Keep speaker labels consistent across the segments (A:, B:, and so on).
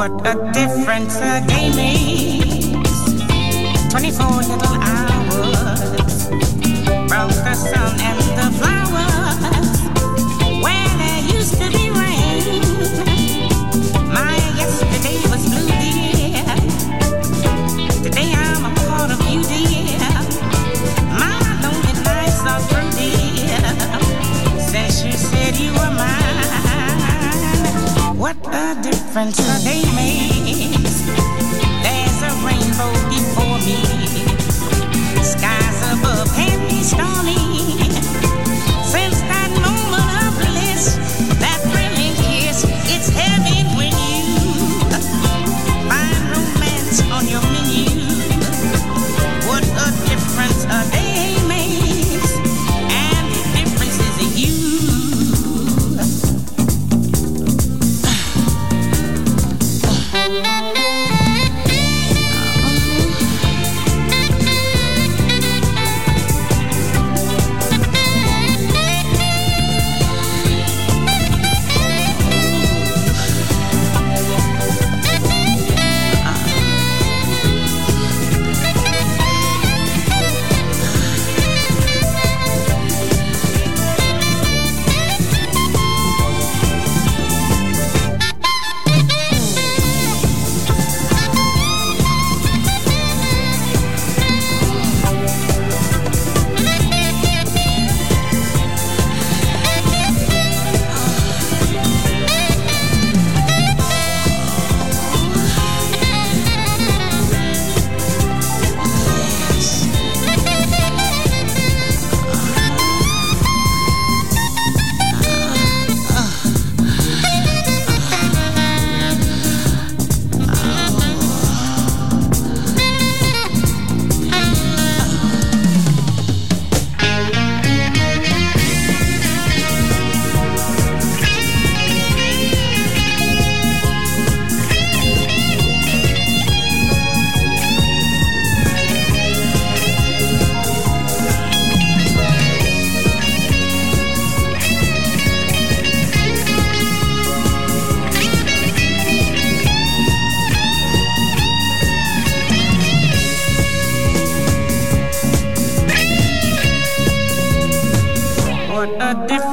A: What a difference a day makes. 24 little hours. Brought the sun and the flowers.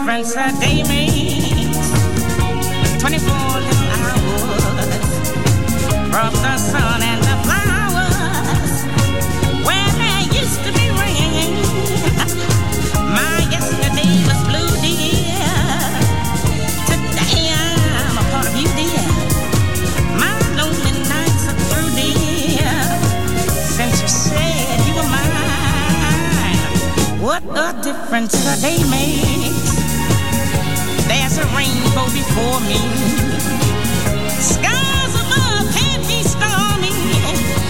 A: Difference a day makes. 24 little hours brought the sun and the flowers where there used to be rain. My yesterday was blue, dear. Today I'm a part of you, dear. My lonely nights are through, dear. Since you said you were mine. What a difference a day makes. There's a rainbow before me. Skies above can't be stormy.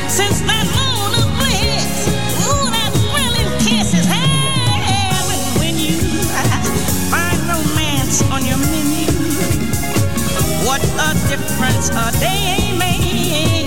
A: Since that moon of bliss, ooh, that thrilling kiss is heaven when you find romance on your menu. What a difference a day makes,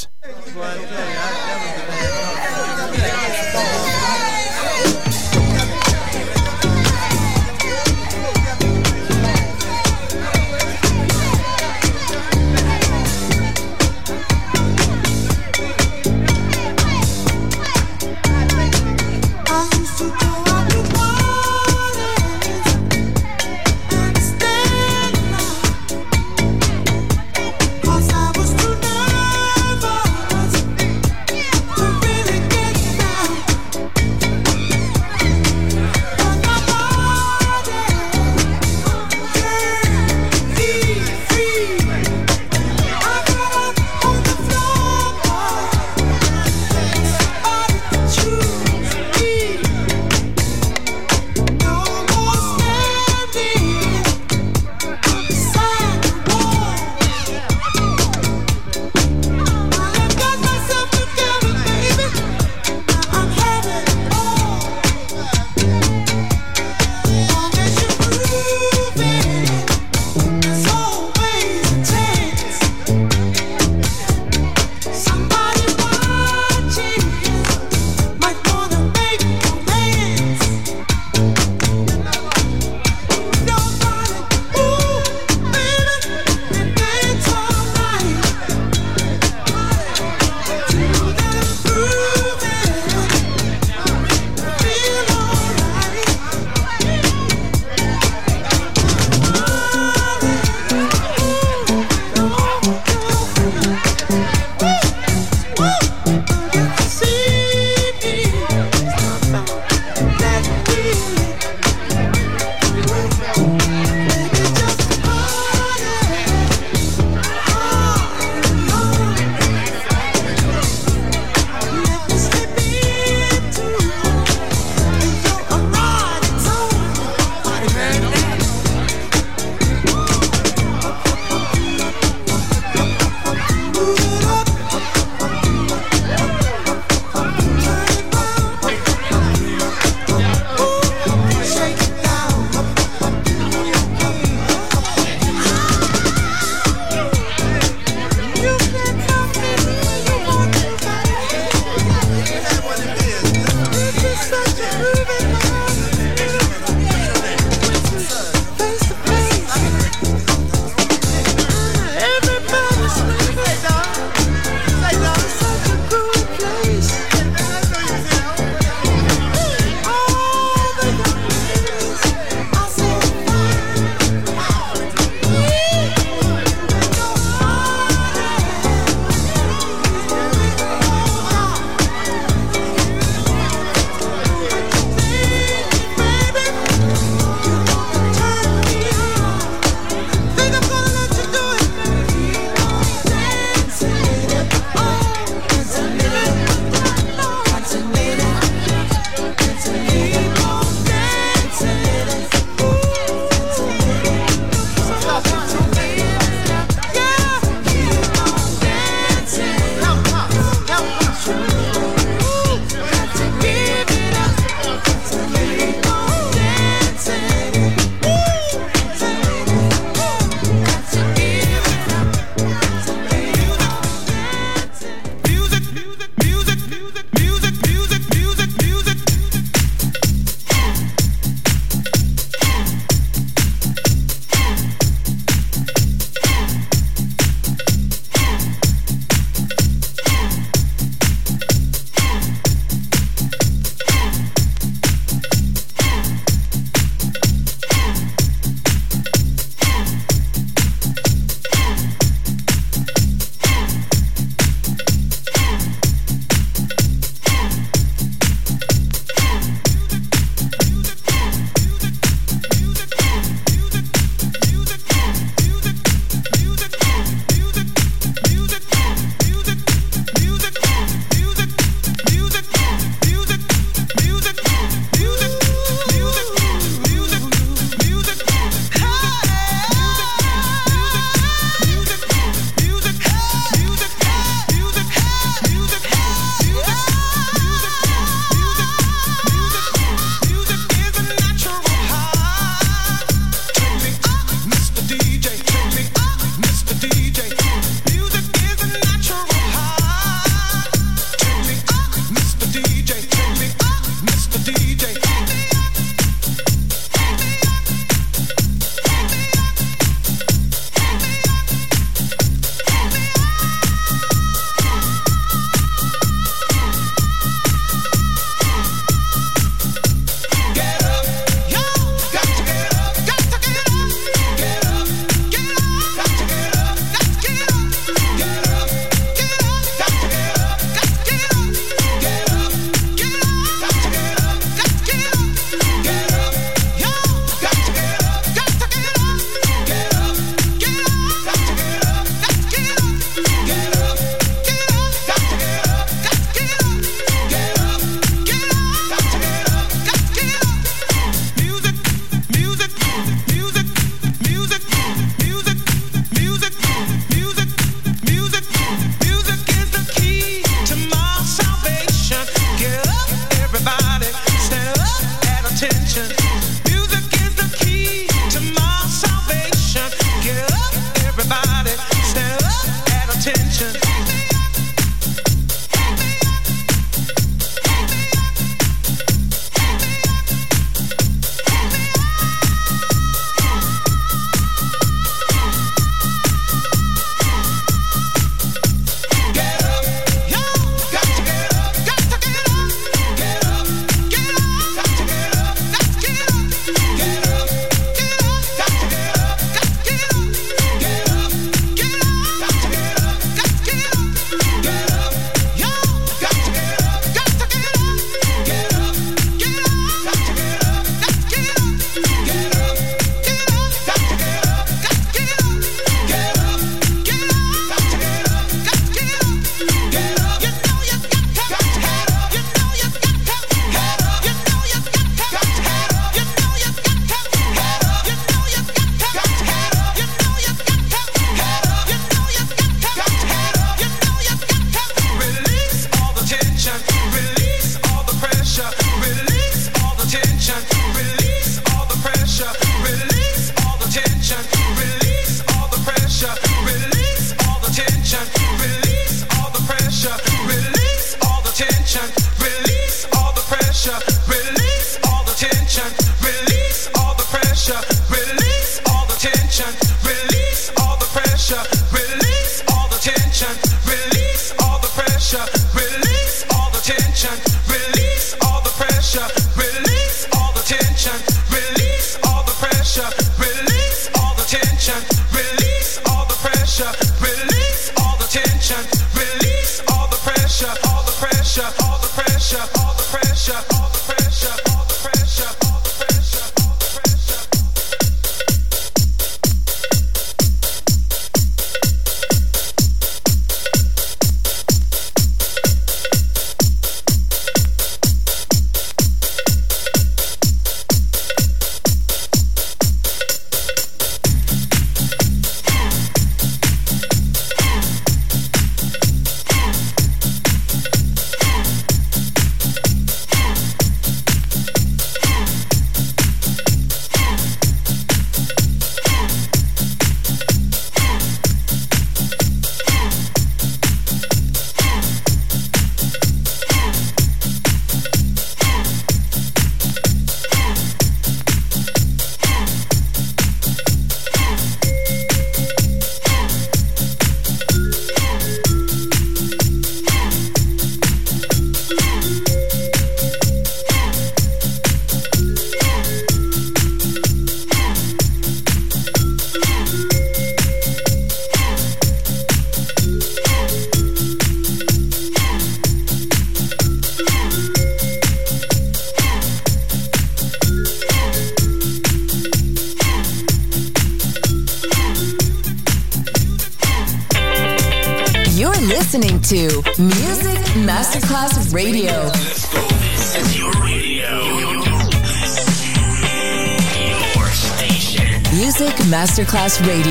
B: Radio,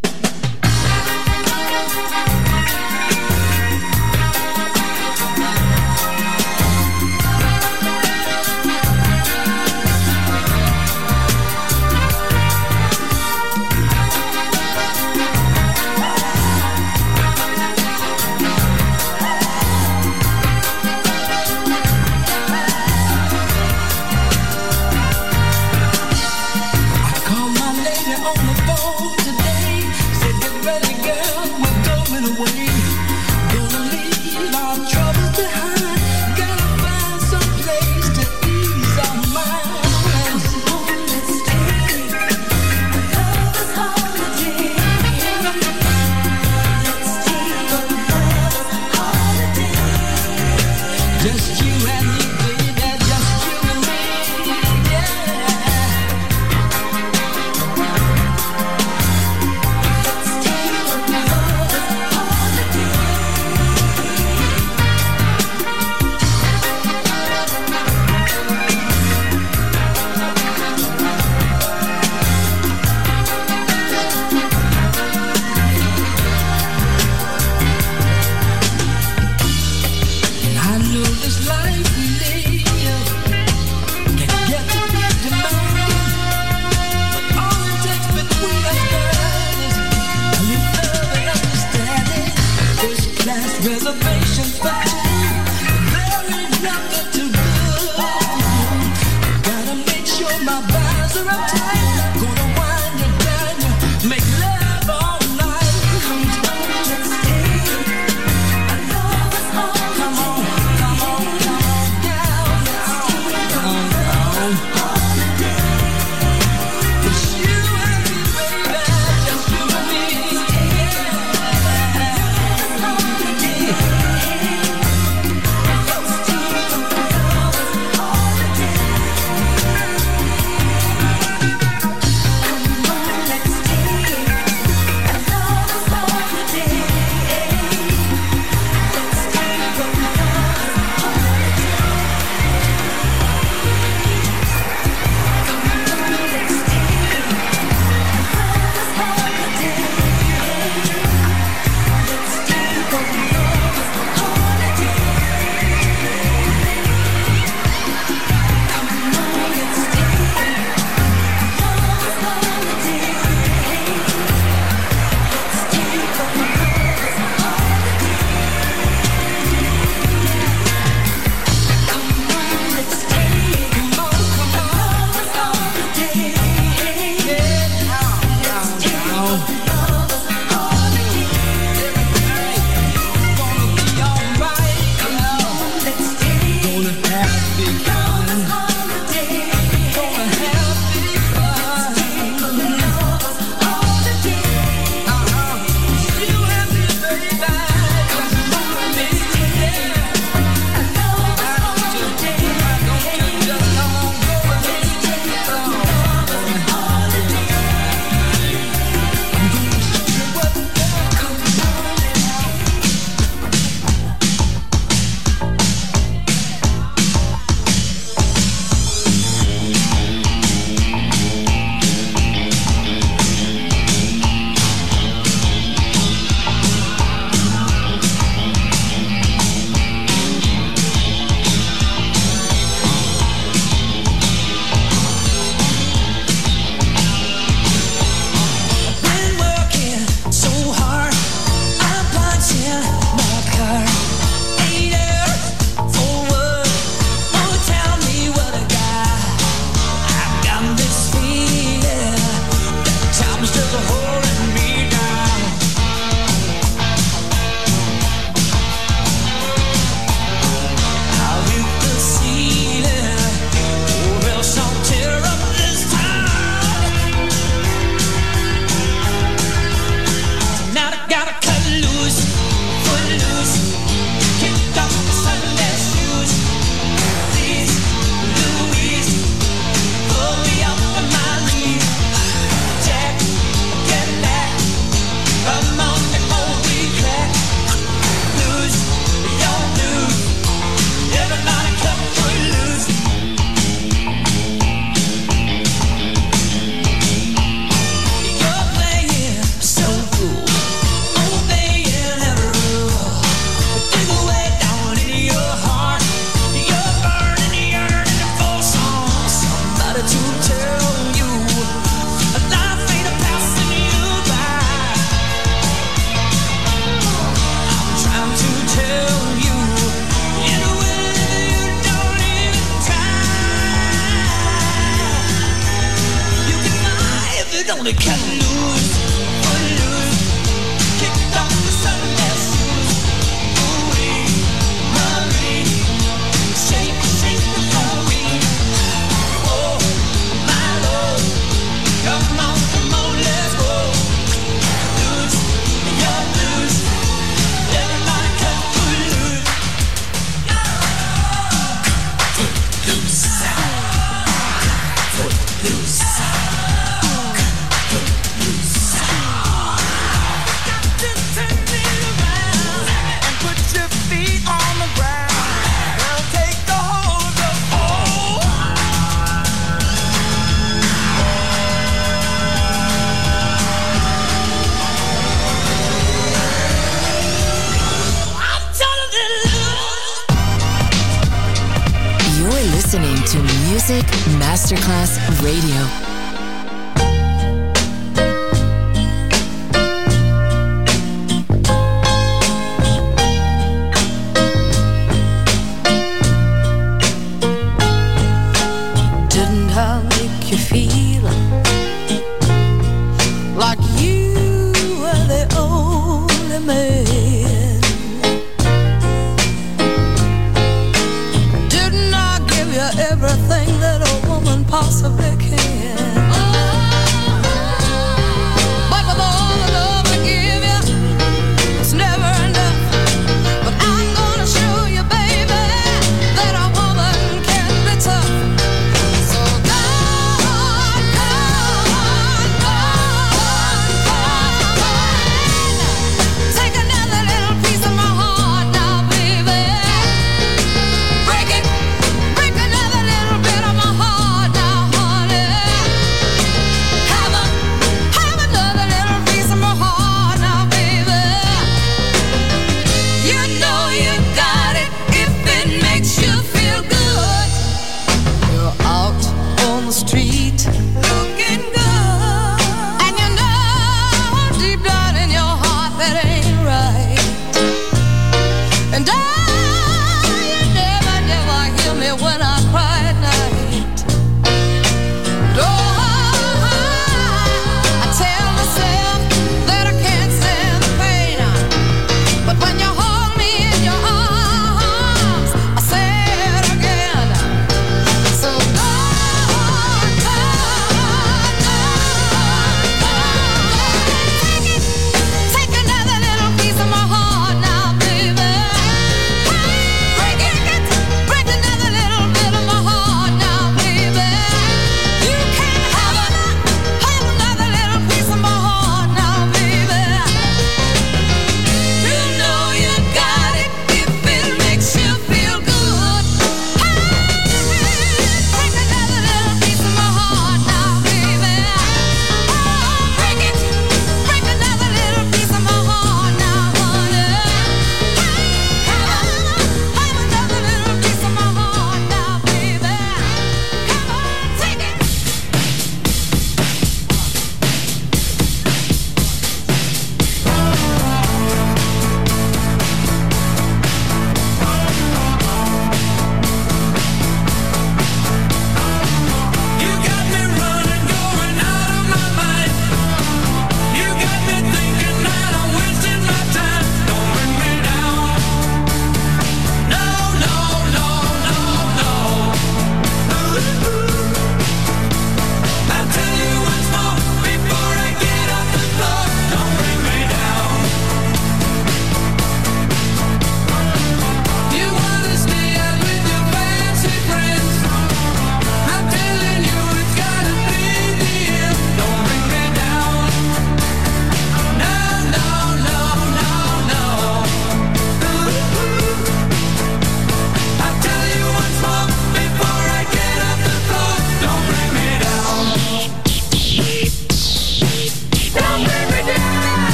C: you
D: got.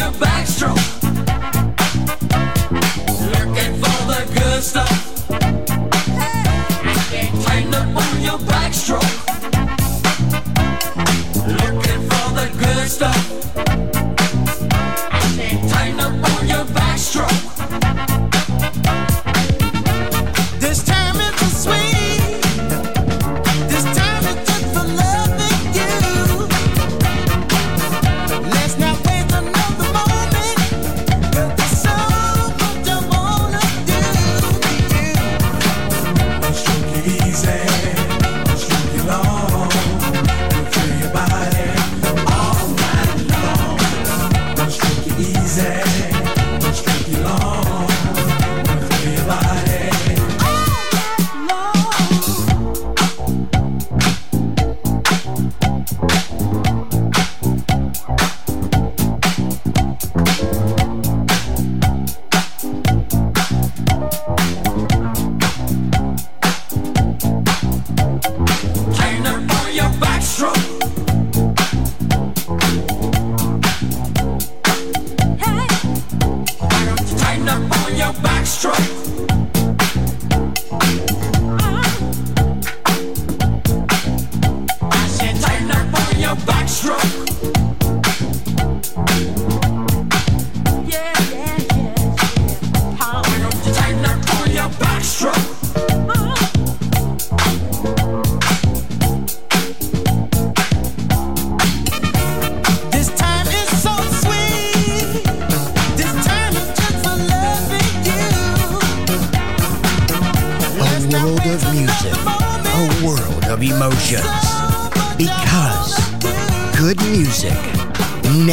D: Your
E: backstroke.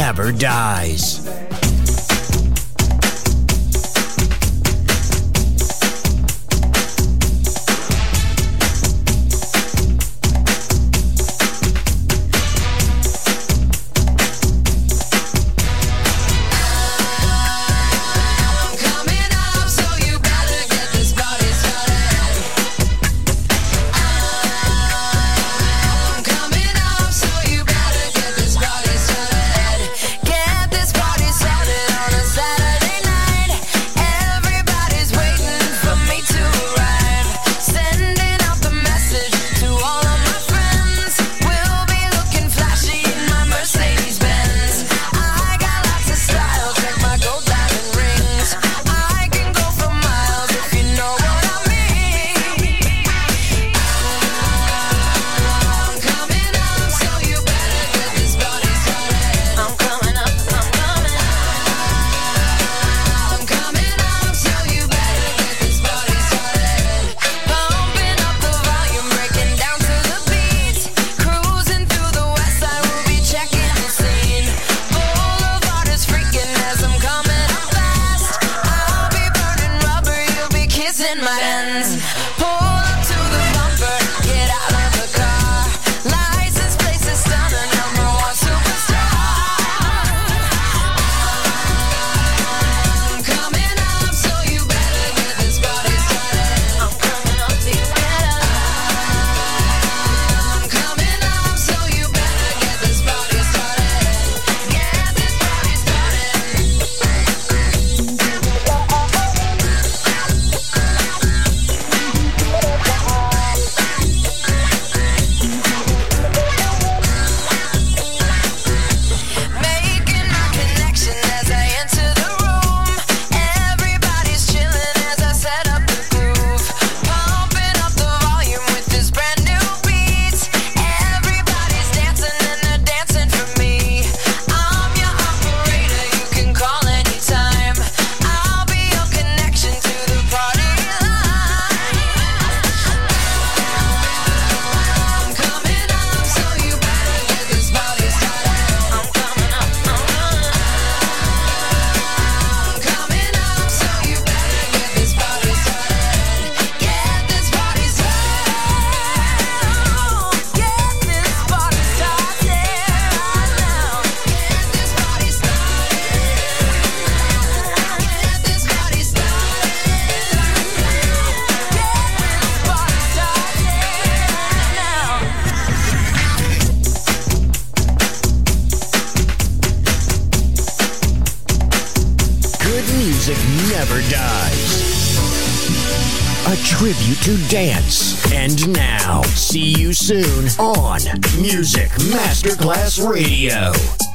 D: Never dies.
F: Radio.